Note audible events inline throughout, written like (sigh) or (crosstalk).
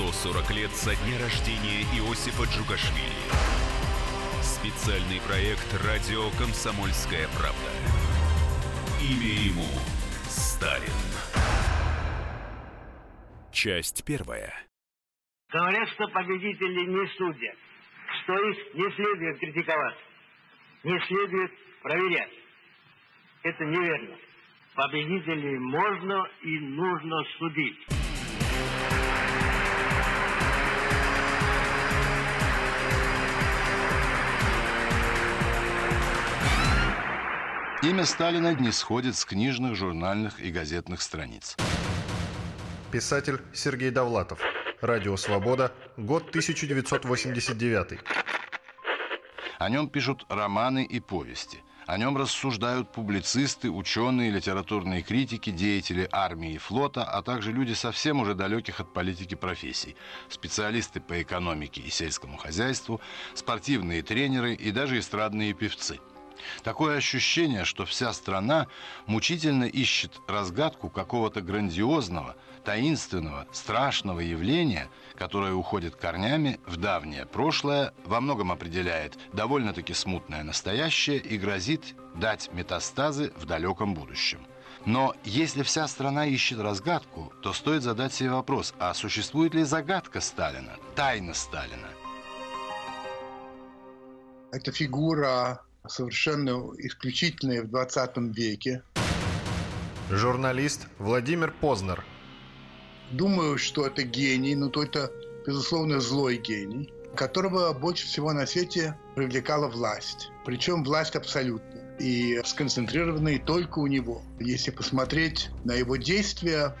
140 лет со дня рождения Иосифа Джугашвили. Специальный проект «Радио Комсомольская правда». Имя ему Сталин. Часть первая. Говорят, что победители не судят, что их не следует критиковать, не следует проверять. Это неверно. Победителей можно и нужно судить. Имя Сталина не сходит с книжных, журнальных и газетных страниц. Писатель Сергей Довлатов. Радио «Свобода», год 1989. О нем пишут романы и повести. О нем рассуждают публицисты, ученые, литературные критики, деятели армии и флота, а также люди совсем уже далеких от политики профессий. Специалисты по экономике и сельскому хозяйству, спортивные тренеры и даже эстрадные певцы – Такое ощущение, что вся страна мучительно ищет разгадку какого-то грандиозного, таинственного, страшного явления, которое уходит корнями в давнее прошлое, во многом определяет довольно-таки смутное настоящее и грозит дать метастазы в далеком будущем. Но если вся страна ищет разгадку, то стоит задать себе вопрос, а существует ли загадка Сталина, тайна Сталина? Это фигура совершенно исключительные в 20 веке. Журналист Владимир Познер. Думаю, что это гений, но то это, безусловно, злой гений, которого больше всего на свете привлекала власть. Причем власть абсолютная и сконцентрированная только у него. Если посмотреть на его действия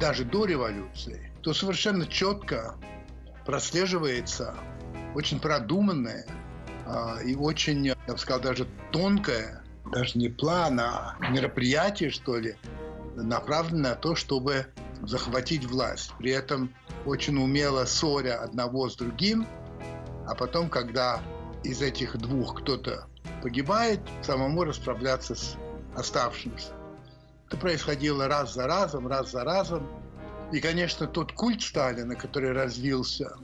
даже до революции, то совершенно четко прослеживается очень продуманная и очень, я бы сказал, даже тонкое, даже не план, а мероприятие, что ли, направлено на то, чтобы захватить власть. При этом очень умело ссоря одного с другим, а потом, когда из этих двух кто-то погибает, самому расправляться с оставшимся. Это происходило раз за разом, раз за разом. И, конечно, тот культ Сталина, который развился,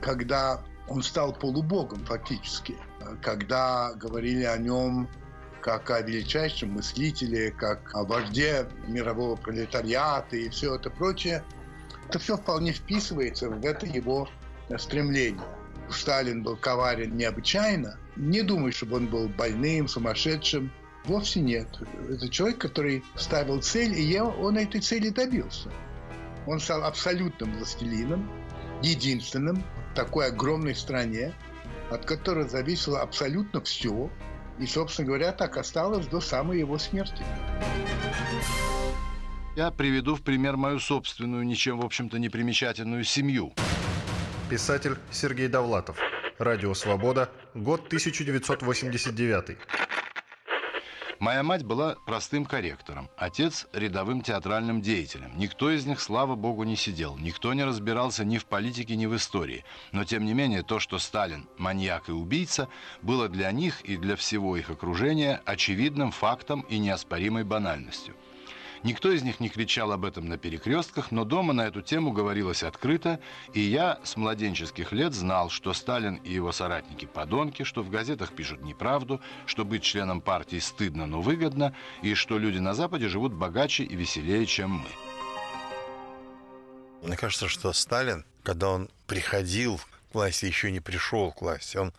когда он стал полубогом фактически. Когда говорили о нем как о величайшем мыслителе, как о вожде мирового пролетариата и все это прочее, это все вполне вписывается в это его стремление. Сталин был коварен необычайно. Не думаю, чтобы он был больным, сумасшедшим. Вовсе нет. Это человек, который ставил цель, и он этой цели добился. Он стал абсолютным властелином, единственным такой огромной стране, от которой зависело абсолютно все. И, собственно говоря, так осталось до самой его смерти. Я приведу в пример мою собственную, ничем, в общем-то, не примечательную семью. Писатель Сергей Довлатов. Радио «Свобода», год 1989. Моя мать была простым корректором, отец – рядовым театральным деятелем. Никто из них, слава богу, не сидел, никто не разбирался ни в политике, ни в истории. Но, тем не менее, то, что Сталин – маньяк и убийца, было для них и для всего их окружения очевидным фактом и неоспоримой банальностью – Никто из них не кричал об этом на перекрестках, но дома на эту тему говорилось открыто, и я с младенческих лет знал, что Сталин и его соратники подонки, что в газетах пишут неправду, что быть членом партии стыдно, но выгодно, и что люди на Западе живут богаче и веселее, чем мы. Мне кажется, что Сталин, когда он приходил к власти, еще не пришел к власти, он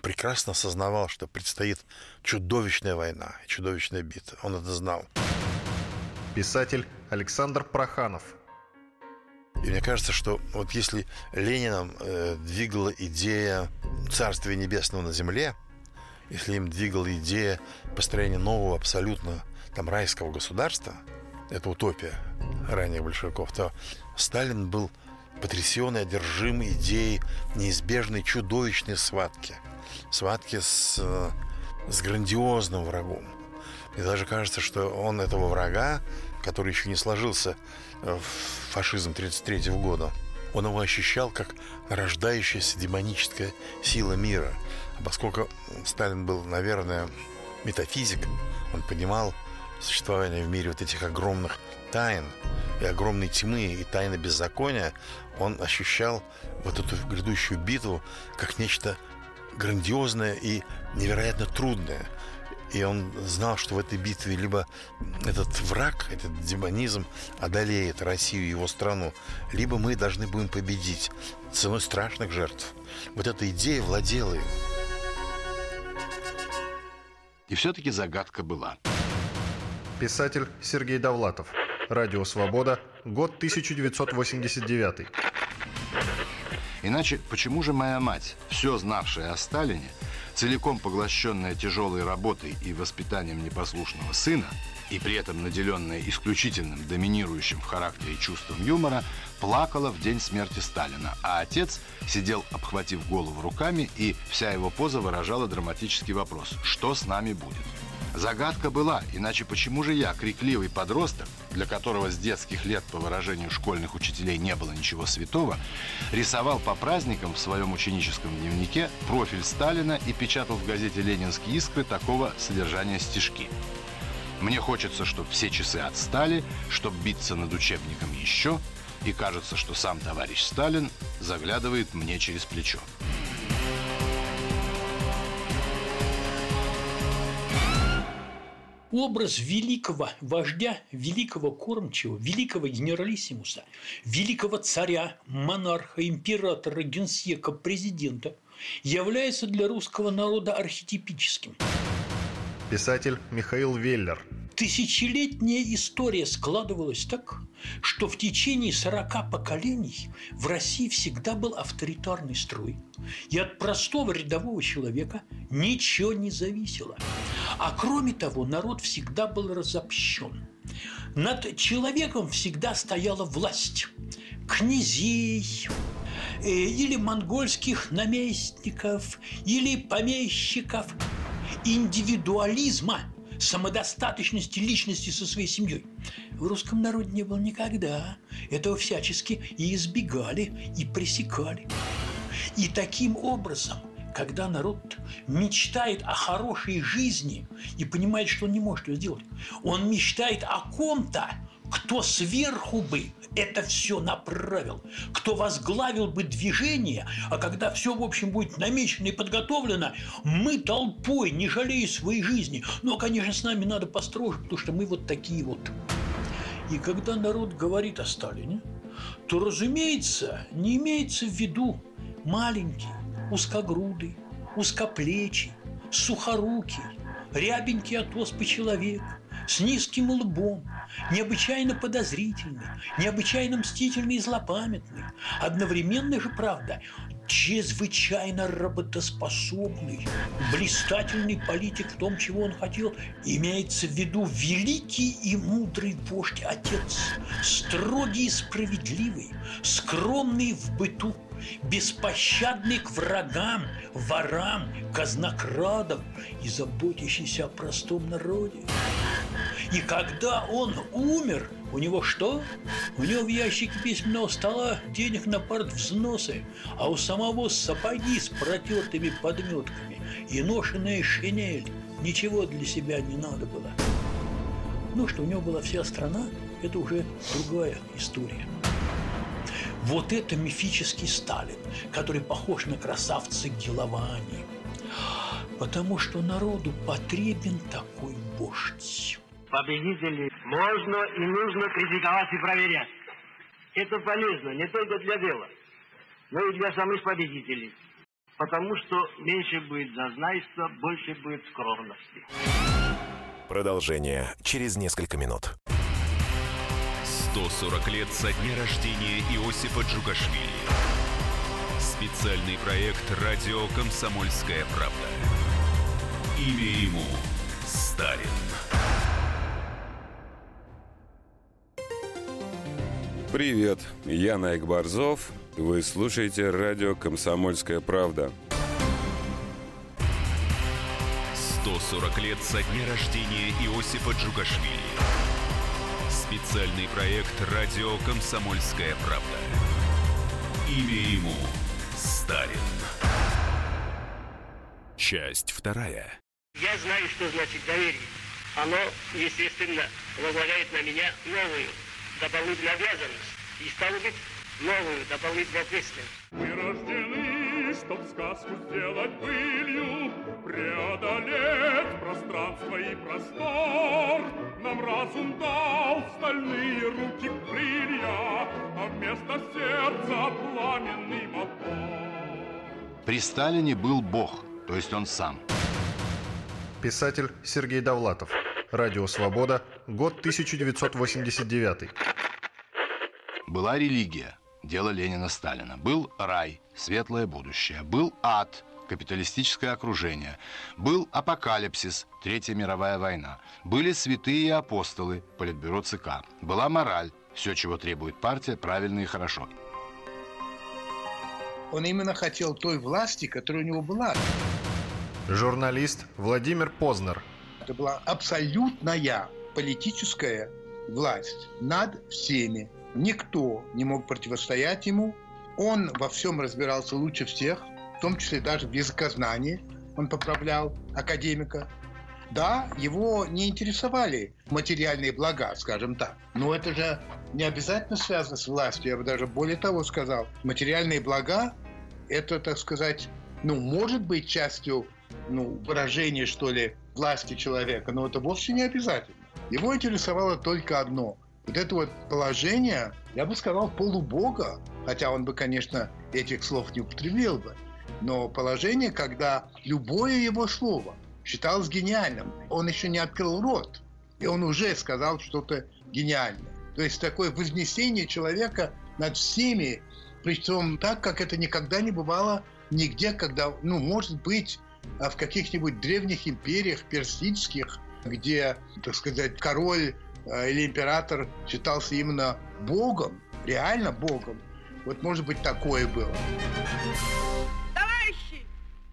прекрасно осознавал, что предстоит чудовищная война, чудовищная битва. Он это знал писатель Александр Проханов. И мне кажется, что вот если Лениным э, двигала идея Царствия Небесного на земле, если им двигала идея построения нового абсолютно там райского государства, это утопия ранних большевиков, то Сталин был потрясен и одержим идеей неизбежной чудовищной схватки. Схватки с, э, с грандиозным врагом. И даже кажется, что он этого врага, который еще не сложился э, в фашизм 1933 года, он его ощущал как рождающаяся демоническая сила мира. А поскольку Сталин был, наверное, метафизик, он понимал, существования в мире вот этих огромных тайн и огромной тьмы и тайны беззакония, он ощущал вот эту грядущую битву как нечто грандиозное и невероятно трудное. И он знал, что в этой битве либо этот враг, этот демонизм одолеет Россию и его страну, либо мы должны будем победить ценой страшных жертв. Вот эта идея владела им. И все-таки загадка была. Писатель Сергей Довлатов. Радио «Свобода», год 1989. Иначе почему же моя мать, все знавшая о Сталине, целиком поглощенная тяжелой работой и воспитанием непослушного сына, и при этом наделенная исключительным доминирующим в характере чувством юмора, плакала в день смерти Сталина, а отец сидел, обхватив голову руками, и вся его поза выражала драматический вопрос «Что с нами будет?». Загадка была, иначе почему же я, крикливый подросток, для которого с детских лет, по выражению школьных учителей, не было ничего святого, рисовал по праздникам в своем ученическом дневнике профиль Сталина и печатал в газете «Ленинские искры» такого содержания стишки. Мне хочется, чтобы все часы отстали, чтобы биться над учебником еще, и кажется, что сам товарищ Сталин заглядывает мне через плечо. Образ великого вождя, великого кормчего, великого генералиссимуса, великого царя, монарха, императора, генсека, президента является для русского народа архетипическим. Писатель Михаил Веллер – Тысячелетняя история складывалась так, что в течение 40 поколений в России всегда был авторитарный строй. И от простого рядового человека ничего не зависело. А кроме того, народ всегда был разобщен. Над человеком всегда стояла власть князей, э, или монгольских наместников, или помещиков, индивидуализма – самодостаточности личности со своей семьей. В русском народе не было никогда. Этого всячески и избегали, и пресекали. И таким образом, когда народ мечтает о хорошей жизни и понимает, что он не может ее сделать, он мечтает о ком-то, кто сверху бы это все направил, кто возглавил бы движение, а когда все, в общем, будет намечено и подготовлено, мы толпой, не жалея своей жизни. Но, ну, а, конечно, с нами надо построже, потому что мы вот такие вот. И когда народ говорит о Сталине, то, разумеется, не имеется в виду маленький, узкогрудый, узкоплечий, сухорукий, рябенький от оспы человек – с низким лбом, необычайно подозрительный, необычайно мстительный и злопамятный. Одновременно же, правда, чрезвычайно работоспособный, блистательный политик в том, чего он хотел, имеется в виду великий и мудрый вождь отец, строгий и справедливый, скромный в быту, беспощадный к врагам, ворам, казнокрадам и заботящийся о простом народе. И когда он умер, у него что? У него в ящике письменного стола денег на партвзносы, а у самого сапоги с протертыми подметками и ношенная шинель. Ничего для себя не надо было. Ну, что у него была вся страна, это уже другая история. Вот это мифический Сталин, который похож на красавца Геловани. Потому что народу потребен такой вождь победителей можно и нужно критиковать и проверять. Это полезно не только для дела, но и для самих победителей. Потому что меньше будет зазнайства, больше будет скромности. Продолжение через несколько минут. 140 лет со дня рождения Иосифа Джугашвили. Специальный проект «Радио Комсомольская правда». Имя ему Сталин. Привет, я Найк Борзов. Вы слушаете радио «Комсомольская правда». 140 лет со дня рождения Иосифа Джугашвили. Специальный проект «Радио Комсомольская правда». Имя ему Сталин. Часть вторая. Я знаю, что значит доверие. оно, естественно, возлагает на меня новую дополнительную обязанность и, стало быть, новую дополнительную ответственность. Мы рождены, чтоб сказку сделать былью, преодолеть пространство и простор. Нам разум дал стальные руки крылья, а вместо сердца пламенный мотор. При Сталине был Бог, то есть он сам. Писатель Сергей Довлатов. Радио «Свобода», год 1989. Была религия, дело Ленина-Сталина. Был рай, светлое будущее. Был ад, капиталистическое окружение. Был апокалипсис, Третья мировая война. Были святые и апостолы, Политбюро ЦК. Была мораль, все, чего требует партия, правильно и хорошо. Он именно хотел той власти, которая у него была. Журналист Владимир Познер. Это была абсолютная политическая власть над всеми. Никто не мог противостоять ему. Он во всем разбирался лучше всех, в том числе даже в языкознании. Он поправлял академика. Да, его не интересовали материальные блага, скажем так. Но это же не обязательно связано с властью. Я бы даже более того сказал. Материальные блага – это, так сказать, ну, может быть частью ну, выражения, что ли, власти человека, но это вовсе не обязательно. Его интересовало только одно. Вот это вот положение, я бы сказал, полубога, хотя он бы, конечно, этих слов не употребил бы, но положение, когда любое его слово считалось гениальным. Он еще не открыл рот, и он уже сказал что-то гениальное. То есть такое вознесение человека над всеми, причем так, как это никогда не бывало нигде, когда, ну, может быть, а в каких-нибудь древних империях персидских, где, так сказать, король э, или император считался именно богом, реально богом. Вот, может быть, такое было. Товарищи,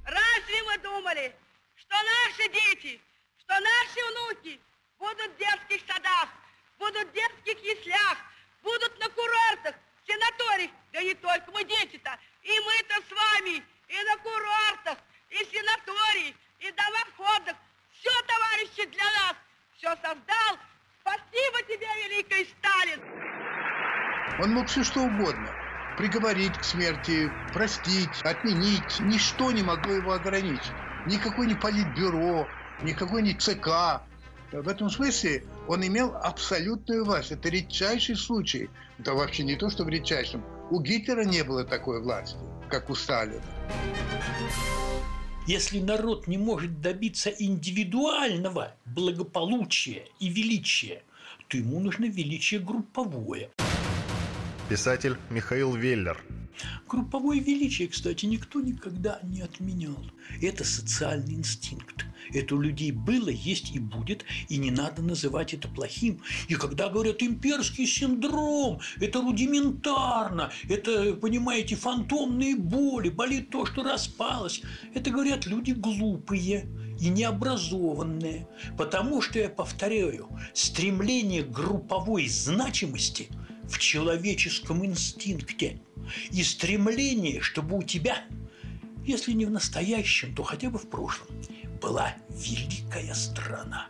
разве вы думали, что наши дети, что наши внуки будут в детских садах, будут в детских яслях, будут на курортах, в санаториях, да не только мы дети-то, и мы-то с вами, и на курортах, и санатории, и домах отдых. Все, товарищи, для нас. Все создал. Спасибо тебе, великий Сталин. Он мог все что угодно. Приговорить к смерти, простить, отменить. Ничто не могло его ограничить. Никакой не политбюро, никакой не ЦК. В этом смысле он имел абсолютную власть. Это редчайший случай. Это вообще не то, что в редчайшем. У Гитлера не было такой власти, как у Сталина. Если народ не может добиться индивидуального благополучия и величия, то ему нужно величие групповое. Писатель Михаил Веллер. Групповое величие, кстати, никто никогда не отменял. Это социальный инстинкт. Это у людей было, есть и будет, и не надо называть это плохим. И когда говорят имперский синдром, это рудиментарно, это, понимаете, фантомные боли, болит то, что распалось, это говорят люди глупые и необразованные. Потому что, я повторяю, стремление к групповой значимости в человеческом инстинкте и стремление, чтобы у тебя, если не в настоящем, то хотя бы в прошлом, была великая страна.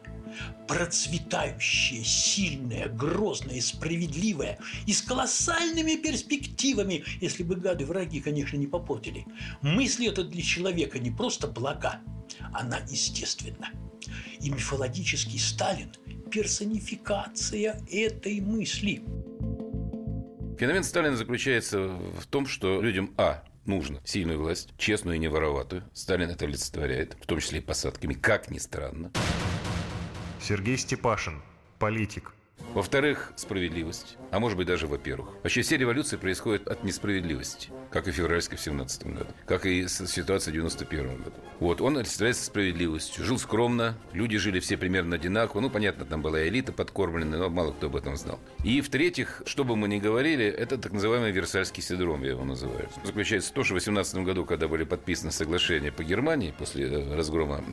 Процветающая, сильная, грозная, справедливая и с колоссальными перспективами, если бы гады-враги, конечно, не попортили. Мысль эта для человека не просто блага, она естественна. И мифологический Сталин – персонификация этой мысли. Феномен Сталина заключается в том, что людям, а, нужно сильную власть, честную и не вороватую. Сталин это олицетворяет, в том числе и посадками, как ни странно. Сергей Степашин. Политик. Во-вторых, справедливость. А может быть даже во-первых. Вообще все революции происходят от несправедливости. Как и февральской в 17 году. Как и ситуация в 91 году. Вот, он олицетворяется справедливостью. Жил скромно, люди жили все примерно одинаково. Ну, понятно, там была элита подкормленная, но мало кто об этом знал. И в-третьих, что бы мы ни говорили, это так называемый Версальский синдром, я его называю. Заключается в том, что в 18 году, когда были подписаны соглашения по Германии, после э, разгрома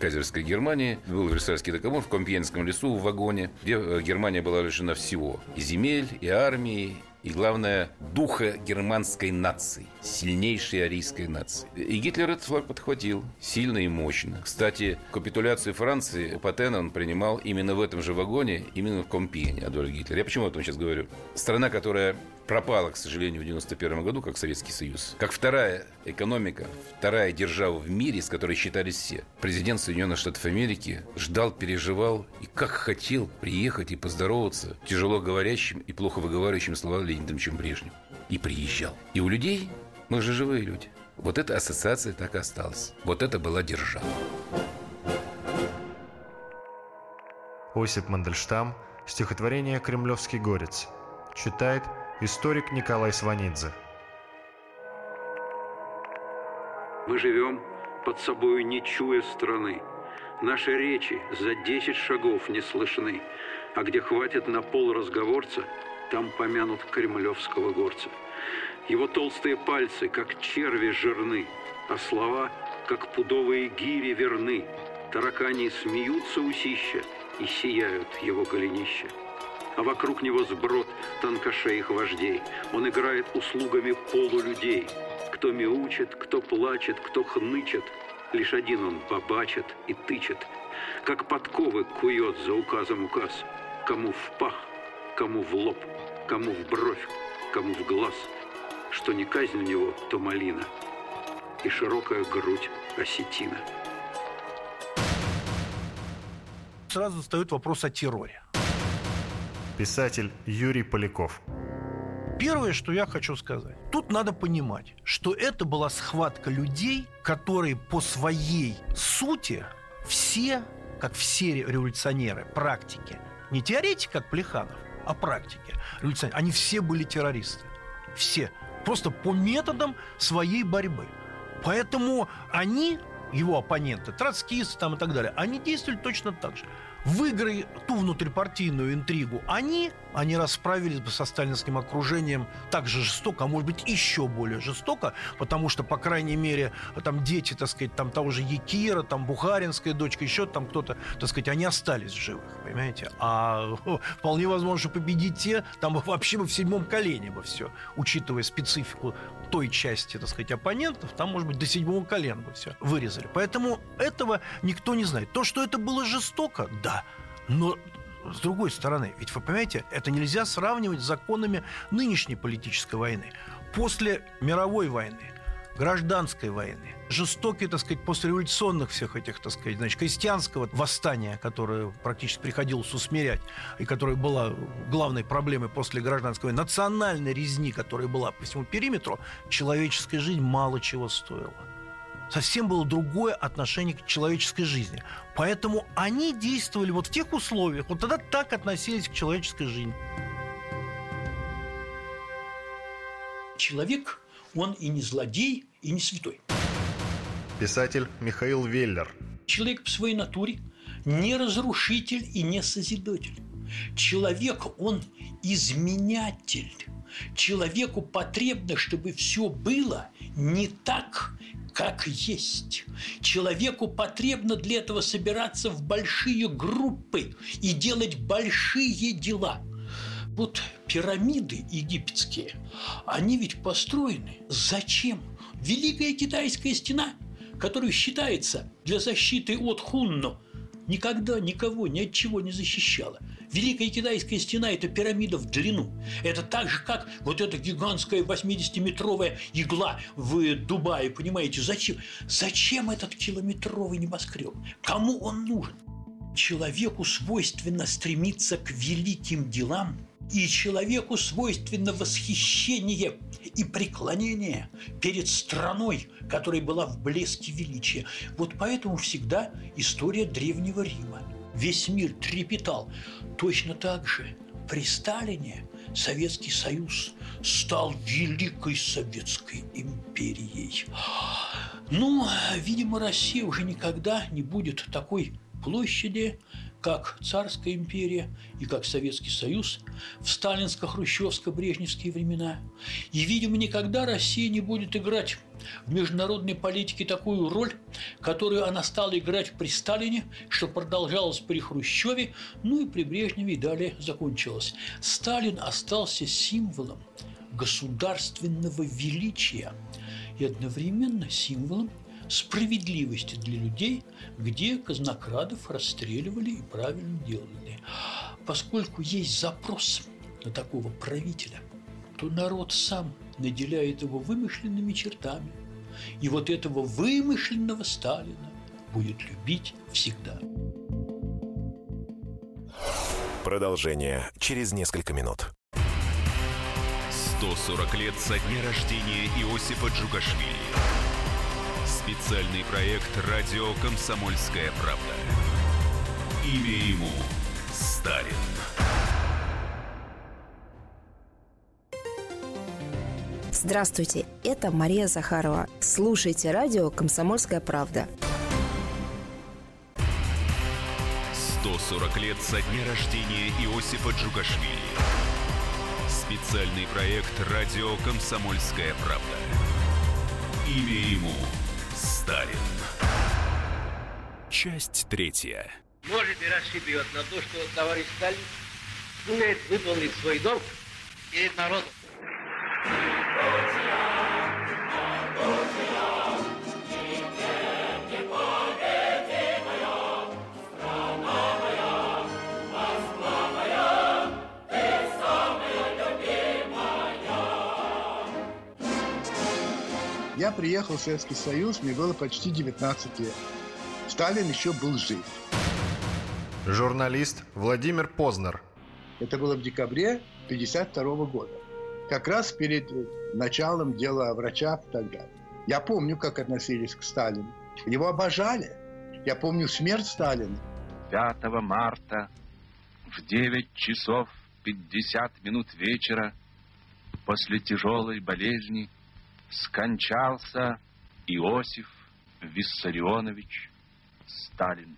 Казерской Германии, был Версальский договор в Компьенском лесу в вагоне, где э, Германия была лишена всего. И земель, и армии, и, главное, духа германской нации, сильнейшей арийской нации. И Гитлер этот флаг подхватил сильно и мощно. Кстати, капитуляцию Франции Патена он принимал именно в этом же вагоне, именно в Компьене Адольф Гитлер. Я почему об этом сейчас говорю? Страна, которая пропала, к сожалению, в 91 году, как Советский Союз. Как вторая экономика, вторая держава в мире, с которой считались все. Президент Соединенных Штатов Америки ждал, переживал и как хотел приехать и поздороваться тяжело говорящим и плохо выговаривающим слова Леонидом Брежневым. И приезжал. И у людей, мы же живые люди, вот эта ассоциация так и осталась. Вот это была держава. Осип Мандельштам, стихотворение «Кремлевский горец». Читает Историк Николай Сванидзе. Мы живем под собою не чуя страны. Наши речи за десять шагов не слышны, а где хватит на пол разговорца, там помянут кремлевского горца. Его толстые пальцы, как черви жирны, а слова, как пудовые гири верны. Таракани смеются усища и сияют его голенища а вокруг него сброд тонкошеих вождей. Он играет услугами полулюдей. Кто мяучит, кто плачет, кто хнычет, лишь один он бабачит и тычет. Как подковы кует за указом указ. Кому в пах, кому в лоб, кому в бровь, кому в глаз. Что не казнь у него, то малина. И широкая грудь осетина. Сразу встает вопрос о терроре. Писатель Юрий Поляков. Первое, что я хочу сказать. Тут надо понимать, что это была схватка людей, которые по своей сути все, как все революционеры, практики, не теоретики, как Плеханов, а практики, революционеры, они все были террористы. Все. Просто по методам своей борьбы. Поэтому они, его оппоненты, троцкисты там и так далее, они действовали точно так же выиграли ту внутрипартийную интригу они, они расправились бы со сталинским окружением так же жестоко, а может быть еще более жестоко, потому что, по крайней мере, там дети, так сказать, там того же Якира, там Бухаринская дочка, еще там кто-то, так сказать, они остались живых, понимаете? А вполне возможно, что победить те, там вообще бы в седьмом колене бы все, учитывая специфику той части, так сказать, оппонентов, там, может быть, до седьмого колена бы все вырезали. Поэтому этого никто не знает. То, что это было жестоко, да, но с другой стороны, ведь вы понимаете, это нельзя сравнивать с законами нынешней политической войны. После мировой войны гражданской войны, жестокой, так сказать, послереволюционных всех этих, так сказать, значит, крестьянского восстания, которое практически приходилось усмирять, и которое было главной проблемой после гражданской войны, национальной резни, которая была по всему периметру, человеческая жизнь мало чего стоила. Совсем было другое отношение к человеческой жизни. Поэтому они действовали вот в тех условиях, вот тогда так относились к человеческой жизни. Человек он и не злодей, и не святой. Писатель Михаил Веллер. Человек по своей натуре не разрушитель и не созидатель. Человек, он изменятель. Человеку потребно, чтобы все было не так, как есть. Человеку потребно для этого собираться в большие группы и делать большие дела – вот пирамиды египетские, они ведь построены зачем? Великая китайская стена, которая считается для защиты от хунну, никогда никого ни от чего не защищала. Великая китайская стена – это пирамида в длину. Это так же, как вот эта гигантская 80-метровая игла в Дубае, понимаете? Зачем? Зачем этот километровый небоскреб? Кому он нужен? Человеку свойственно стремиться к великим делам – и человеку свойственно восхищение и преклонение перед страной, которая была в блеске величия. Вот поэтому всегда история Древнего Рима. Весь мир трепетал. Точно так же при Сталине Советский Союз стал Великой Советской империей. Ну, видимо, Россия уже никогда не будет такой площади, как Царская империя и как Советский Союз в сталинско-хрущевско-брежневские времена. И, видимо, никогда Россия не будет играть в международной политике такую роль, которую она стала играть при Сталине, что продолжалось при Хрущеве, ну и при Брежневе и далее закончилось. Сталин остался символом государственного величия и одновременно символом справедливости для людей, где казнокрадов расстреливали и правильно делали. Поскольку есть запрос на такого правителя, то народ сам наделяет его вымышленными чертами. И вот этого вымышленного Сталина будет любить всегда. Продолжение через несколько минут. 140 лет со дня рождения Иосифа Джугашвили. Специальный проект «Радио Комсомольская правда». Имя ему Сталин. Здравствуйте, это Мария Захарова. Слушайте радио «Комсомольская правда». 140 лет со дня рождения Иосифа Джугашвили. Специальный проект «Радио Комсомольская правда». Имя ему Сталин. Часть третья. Может и расшибет на то, что товарищ Сталин сумеет выполнить свой долг перед народом. Я приехал в Советский Союз, мне было почти 19 лет. Сталин еще был жив. Журналист Владимир Познер. Это было в декабре 1952 года. Как раз перед началом дела о врачах и так далее. Я помню, как относились к Сталину. Его обожали. Я помню смерть Сталина. 5 марта в 9 часов 50 минут вечера после тяжелой болезни скончался Иосиф Виссарионович Сталин.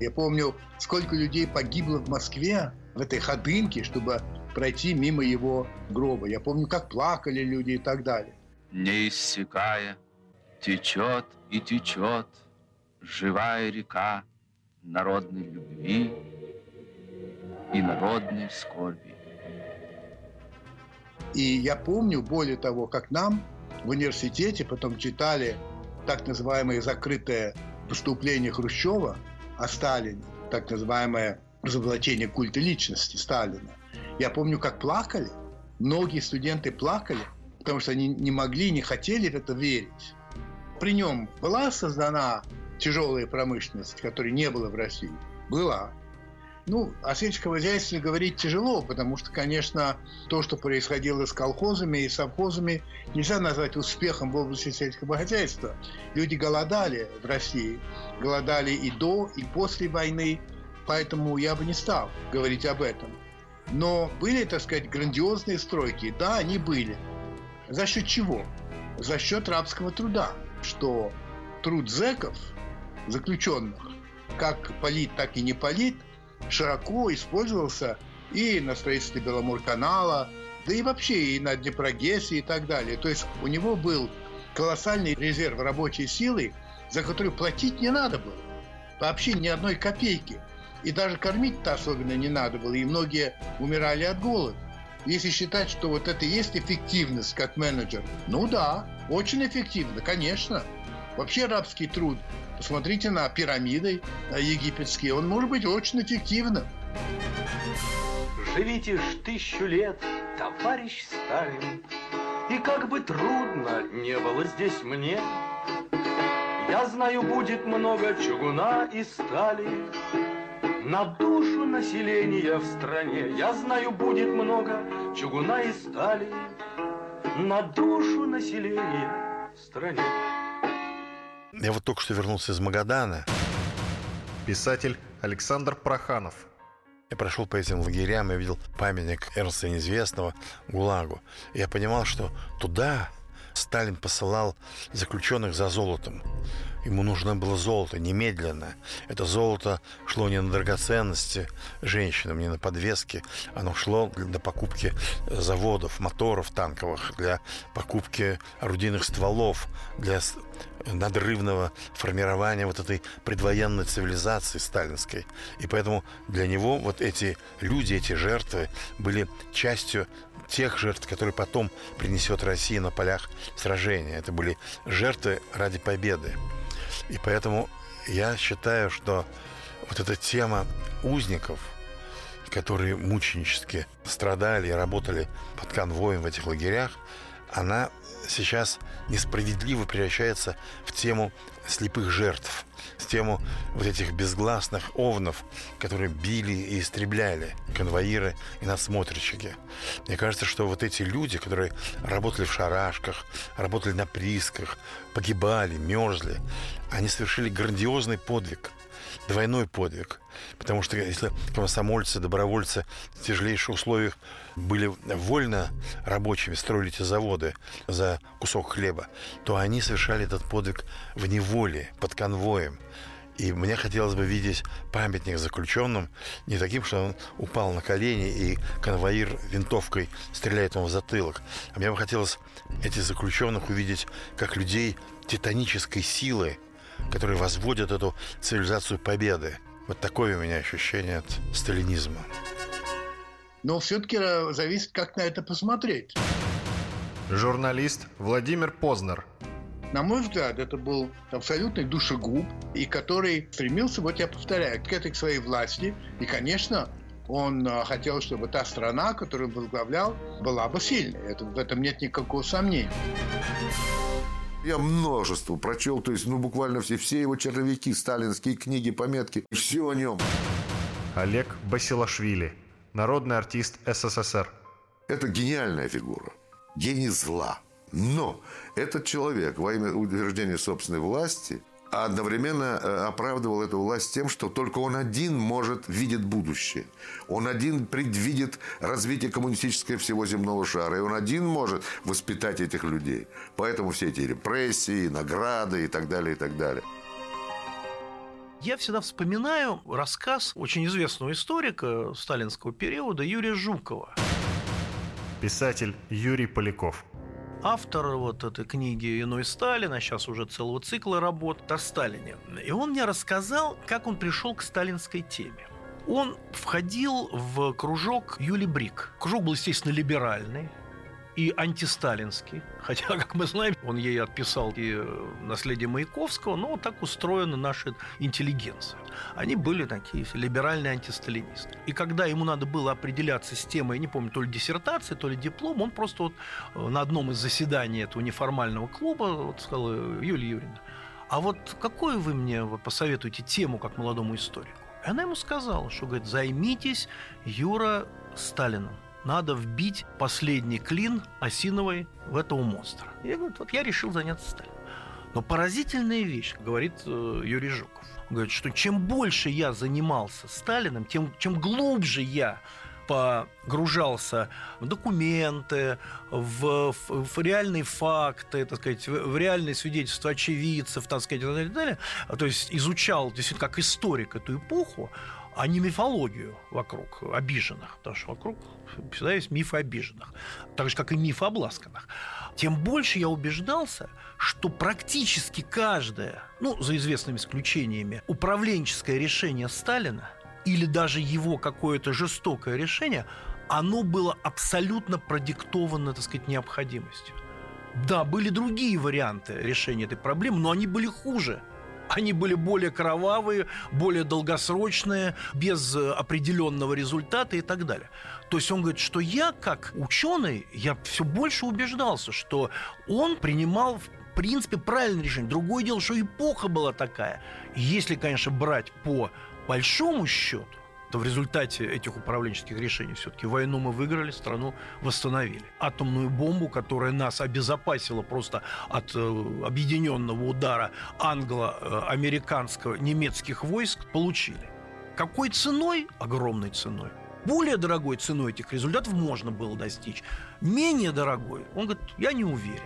Я помню, сколько людей погибло в Москве в этой ходынке, чтобы пройти мимо его гроба. Я помню, как плакали люди и так далее. Не иссякая, течет и течет живая река народной любви и народной скорби. И я помню, более того, как нам в университете потом читали так называемое закрытое поступление Хрущева о Сталине, так называемое разоблачение культа личности Сталина. Я помню, как плакали. Многие студенты плакали, потому что они не могли, не хотели в это верить. При нем была создана тяжелая промышленность, которой не было в России? Была. Ну, о сельском хозяйстве говорить тяжело, потому что, конечно, то, что происходило с колхозами и совхозами, нельзя назвать успехом в области сельского хозяйства. Люди голодали в России, голодали и до, и после войны, поэтому я бы не стал говорить об этом. Но были, так сказать, грандиозные стройки. Да, они были. За счет чего? За счет рабского труда, что труд зеков, заключенных, как полит, так и не полит – широко использовался и на строительстве Беломорканала, да и вообще и на Днепрогессе и так далее. То есть у него был колоссальный резерв рабочей силы, за которую платить не надо было. Вообще ни одной копейки. И даже кормить-то особенно не надо было, и многие умирали от голода. Если считать, что вот это и есть эффективность как менеджер, ну да, очень эффективно, конечно. Вообще рабский труд Посмотрите на пирамиды египетские. Он может быть очень эффективным. Живите ж тысячу лет, товарищ Сталин, И как бы трудно не было здесь мне, Я знаю, будет много чугуна и стали, на душу населения в стране Я знаю, будет много чугуна и стали На душу населения в стране я вот только что вернулся из Магадана. Писатель Александр Проханов. Я прошел по этим лагерям, я видел памятник Эрнста Неизвестного, ГУЛАГу. И я понимал, что туда Сталин посылал заключенных за золотом. Ему нужно было золото немедленно. Это золото шло не на драгоценности женщинам, не на подвески. Оно шло для покупки заводов, моторов танковых, для покупки орудийных стволов, для надрывного формирования вот этой предвоенной цивилизации сталинской. И поэтому для него вот эти люди, эти жертвы были частью тех жертв, которые потом принесет Россия на полях сражения. Это были жертвы ради победы. И поэтому я считаю, что вот эта тема узников, которые мученически страдали и работали под конвоем в этих лагерях, она сейчас несправедливо превращается в тему слепых жертв, в тему вот этих безгласных овнов, которые били и истребляли конвоиры и надсмотрщики. Мне кажется, что вот эти люди, которые работали в шарашках, работали на приисках, погибали, мерзли, они совершили грандиозный подвиг – двойной подвиг. Потому что если комсомольцы, добровольцы в тяжелейших условиях были вольно рабочими, строили эти заводы за кусок хлеба, то они совершали этот подвиг в неволе, под конвоем. И мне хотелось бы видеть памятник заключенным не таким, что он упал на колени и конвоир винтовкой стреляет ему в затылок. А мне бы хотелось этих заключенных увидеть как людей титанической силы, которые возводят эту цивилизацию победы. Вот такое у меня ощущение от сталинизма. Но все-таки э, зависит, как на это посмотреть. Журналист Владимир Познер. На мой взгляд, это был абсолютный душегуб, и который стремился, вот я повторяю, к этой к своей власти. И, конечно, он э, хотел, чтобы та страна, которую возглавлял, была бы сильной. Это, в этом нет никакого сомнения. Я множество прочел, то есть, ну, буквально все, все его черновики, сталинские книги, пометки, все о нем. Олег Басилашвили, народный артист СССР. Это гениальная фигура, гений зла. Но этот человек во имя утверждения собственной власти – а одновременно э, оправдывал эту власть тем, что только он один может, видит будущее. Он один предвидит развитие коммунистического всего земного шара. И он один может воспитать этих людей. Поэтому все эти репрессии, награды и так далее, и так далее. Я всегда вспоминаю рассказ очень известного историка сталинского периода Юрия Жукова. Писатель Юрий Поляков – автор вот этой книги «Иной Сталин», а сейчас уже целого цикла работ о Сталине. И он мне рассказал, как он пришел к сталинской теме. Он входил в кружок Юли Брик. Кружок был, естественно, либеральный, и антисталинский. (laughs) Хотя, как мы знаем, он ей отписал и э, наследие Маяковского, но вот так устроена наша интеллигенция. Они были такие либеральные антисталинисты. И когда ему надо было определяться с темой, я не помню, то ли диссертация, то ли диплом, он просто вот э, на одном из заседаний этого неформального клуба вот сказал, «Э, Юлия Юрьевна, а вот какую вы мне посоветуете тему как молодому историку? И она ему сказала, что, говорит, займитесь Юра Сталином надо вбить последний клин осиновой в этого монстра. Я говорю, вот я решил заняться Сталином. Но поразительная вещь, говорит э, Юрий Жуков. Он говорит, что чем больше я занимался Сталиным, тем чем глубже я погружался в документы, в, в, в реальные факты, так сказать, в, реальные свидетельства очевидцев, так сказать, и так далее, и далее. То есть изучал действительно как историк эту эпоху, а не мифологию вокруг обиженных, потому что вокруг всегда есть мифы обиженных, так же, как и мифы обласканных. Тем больше я убеждался, что практически каждое, ну, за известными исключениями, управленческое решение Сталина или даже его какое-то жестокое решение, оно было абсолютно продиктовано, так сказать, необходимостью. Да, были другие варианты решения этой проблемы, но они были хуже – они были более кровавые, более долгосрочные, без э, определенного результата и так далее. То есть он говорит, что я, как ученый, я все больше убеждался, что он принимал в принципе правильное решение. Другое дело, что эпоха была такая. Если, конечно, брать по большому счету, то в результате этих управленческих решений все-таки войну мы выиграли, страну восстановили. Атомную бомбу, которая нас обезопасила просто от э, объединенного удара англо-американского немецких войск, получили. Какой ценой? Огромной ценой. Более дорогой ценой этих результатов можно было достичь. Менее дорогой, он говорит, я не уверен.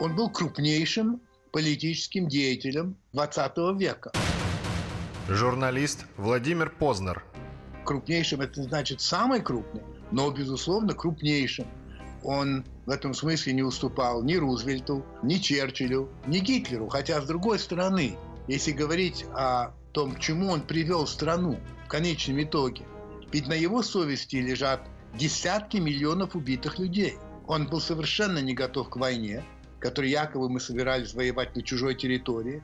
Он был крупнейшим политическим деятелем 20 века. Журналист Владимир Познер. Крупнейшим это значит самый крупный, но, безусловно, крупнейшим. Он в этом смысле не уступал ни Рузвельту, ни Черчиллю, ни Гитлеру. Хотя, с другой стороны, если говорить о том, к чему он привел страну в конечном итоге, ведь на его совести лежат десятки миллионов убитых людей. Он был совершенно не готов к войне, которой якобы мы собирались воевать на чужой территории.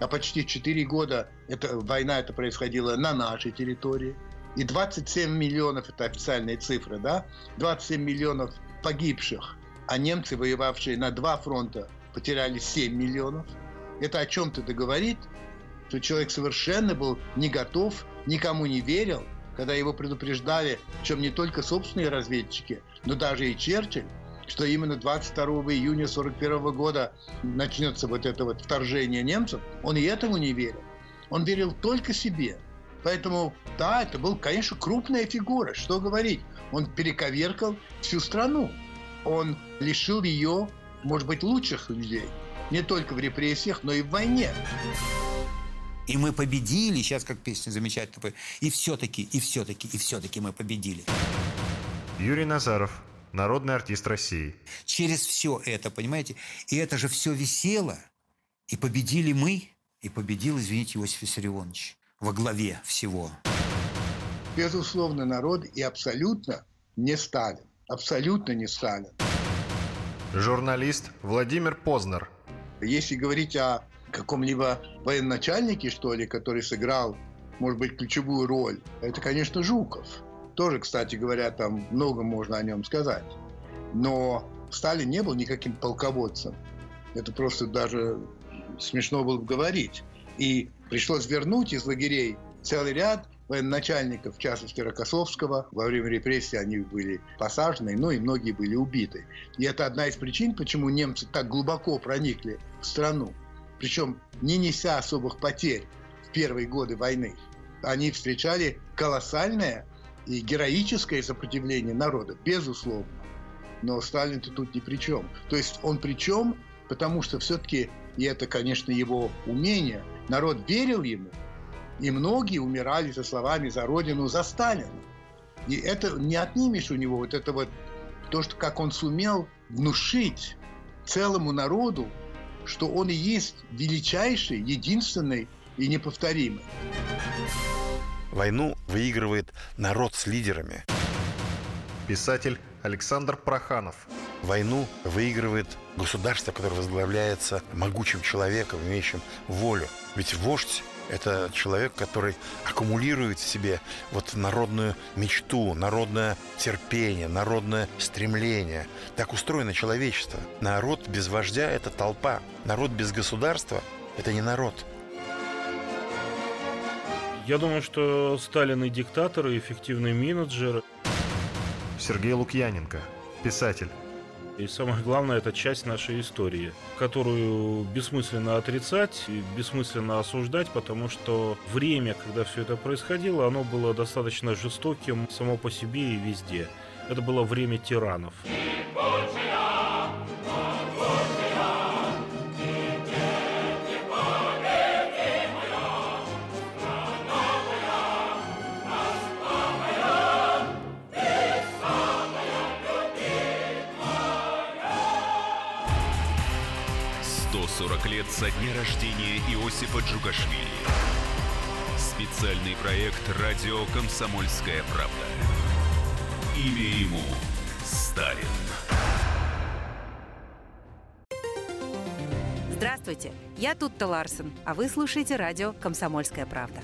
А почти 4 года эта война это происходила на нашей территории. И 27 миллионов, это официальные цифры, да? 27 миллионов погибших. А немцы, воевавшие на два фронта, потеряли 7 миллионов. Это о чем-то договорит, что человек совершенно был не готов, никому не верил, когда его предупреждали, чем не только собственные разведчики, но даже и Черчилль, что именно 22 июня 1941 года начнется вот это вот вторжение немцев, он и этому не верил. Он верил только себе. Поэтому, да, это был, конечно, крупная фигура. Что говорить? Он перековеркал всю страну. Он лишил ее, может быть, лучших людей. Не только в репрессиях, но и в войне. И мы победили, сейчас как песня замечательная. И все-таки, и все-таки, и все-таки мы победили. Юрий Назаров, народный артист России. Через все это, понимаете? И это же все висело. И победили мы, и победил, извините, Иосиф Виссарионович во главе всего. Безусловно, народ и абсолютно не Сталин. Абсолютно не Сталин. Журналист Владимир Познер. Если говорить о каком-либо военачальнике, что ли, который сыграл, может быть, ключевую роль, это, конечно, Жуков. Тоже, кстати говоря, там много можно о нем сказать. Но Сталин не был никаким полководцем. Это просто даже смешно было бы говорить. И пришлось вернуть из лагерей целый ряд военачальников, в частности Рокоссовского. Во время репрессий они были посажены, но и многие были убиты. И это одна из причин, почему немцы так глубоко проникли в страну причем не неся особых потерь в первые годы войны, они встречали колоссальное и героическое сопротивление народа, безусловно. Но Сталин-то тут ни при чем. То есть он при чем, потому что все-таки, и это, конечно, его умение, народ верил ему, и многие умирали со словами «за Родину, за Сталина». И это не отнимешь у него, вот это вот то, что как он сумел внушить целому народу что он и есть величайший, единственный и неповторимый. Войну выигрывает народ с лидерами. Писатель Александр Проханов. Войну выигрывает государство, которое возглавляется могучим человеком, имеющим волю. Ведь вождь это человек, который аккумулирует в себе вот народную мечту, народное терпение, народное стремление. Так устроено человечество. Народ без вождя – это толпа. Народ без государства – это не народ. Я думаю, что Сталин и диктатор, и эффективный менеджер. Сергей Лукьяненко, писатель. И самое главное, это часть нашей истории, которую бессмысленно отрицать, и бессмысленно осуждать, потому что время, когда все это происходило, оно было достаточно жестоким само по себе и везде. Это было время тиранов. Со дня рождения Иосифа Джугашвили. Специальный проект «Радио Комсомольская правда». Имя ему Сталин. Здравствуйте, я Тутта Ларсен, а вы слушаете радио «Комсомольская правда».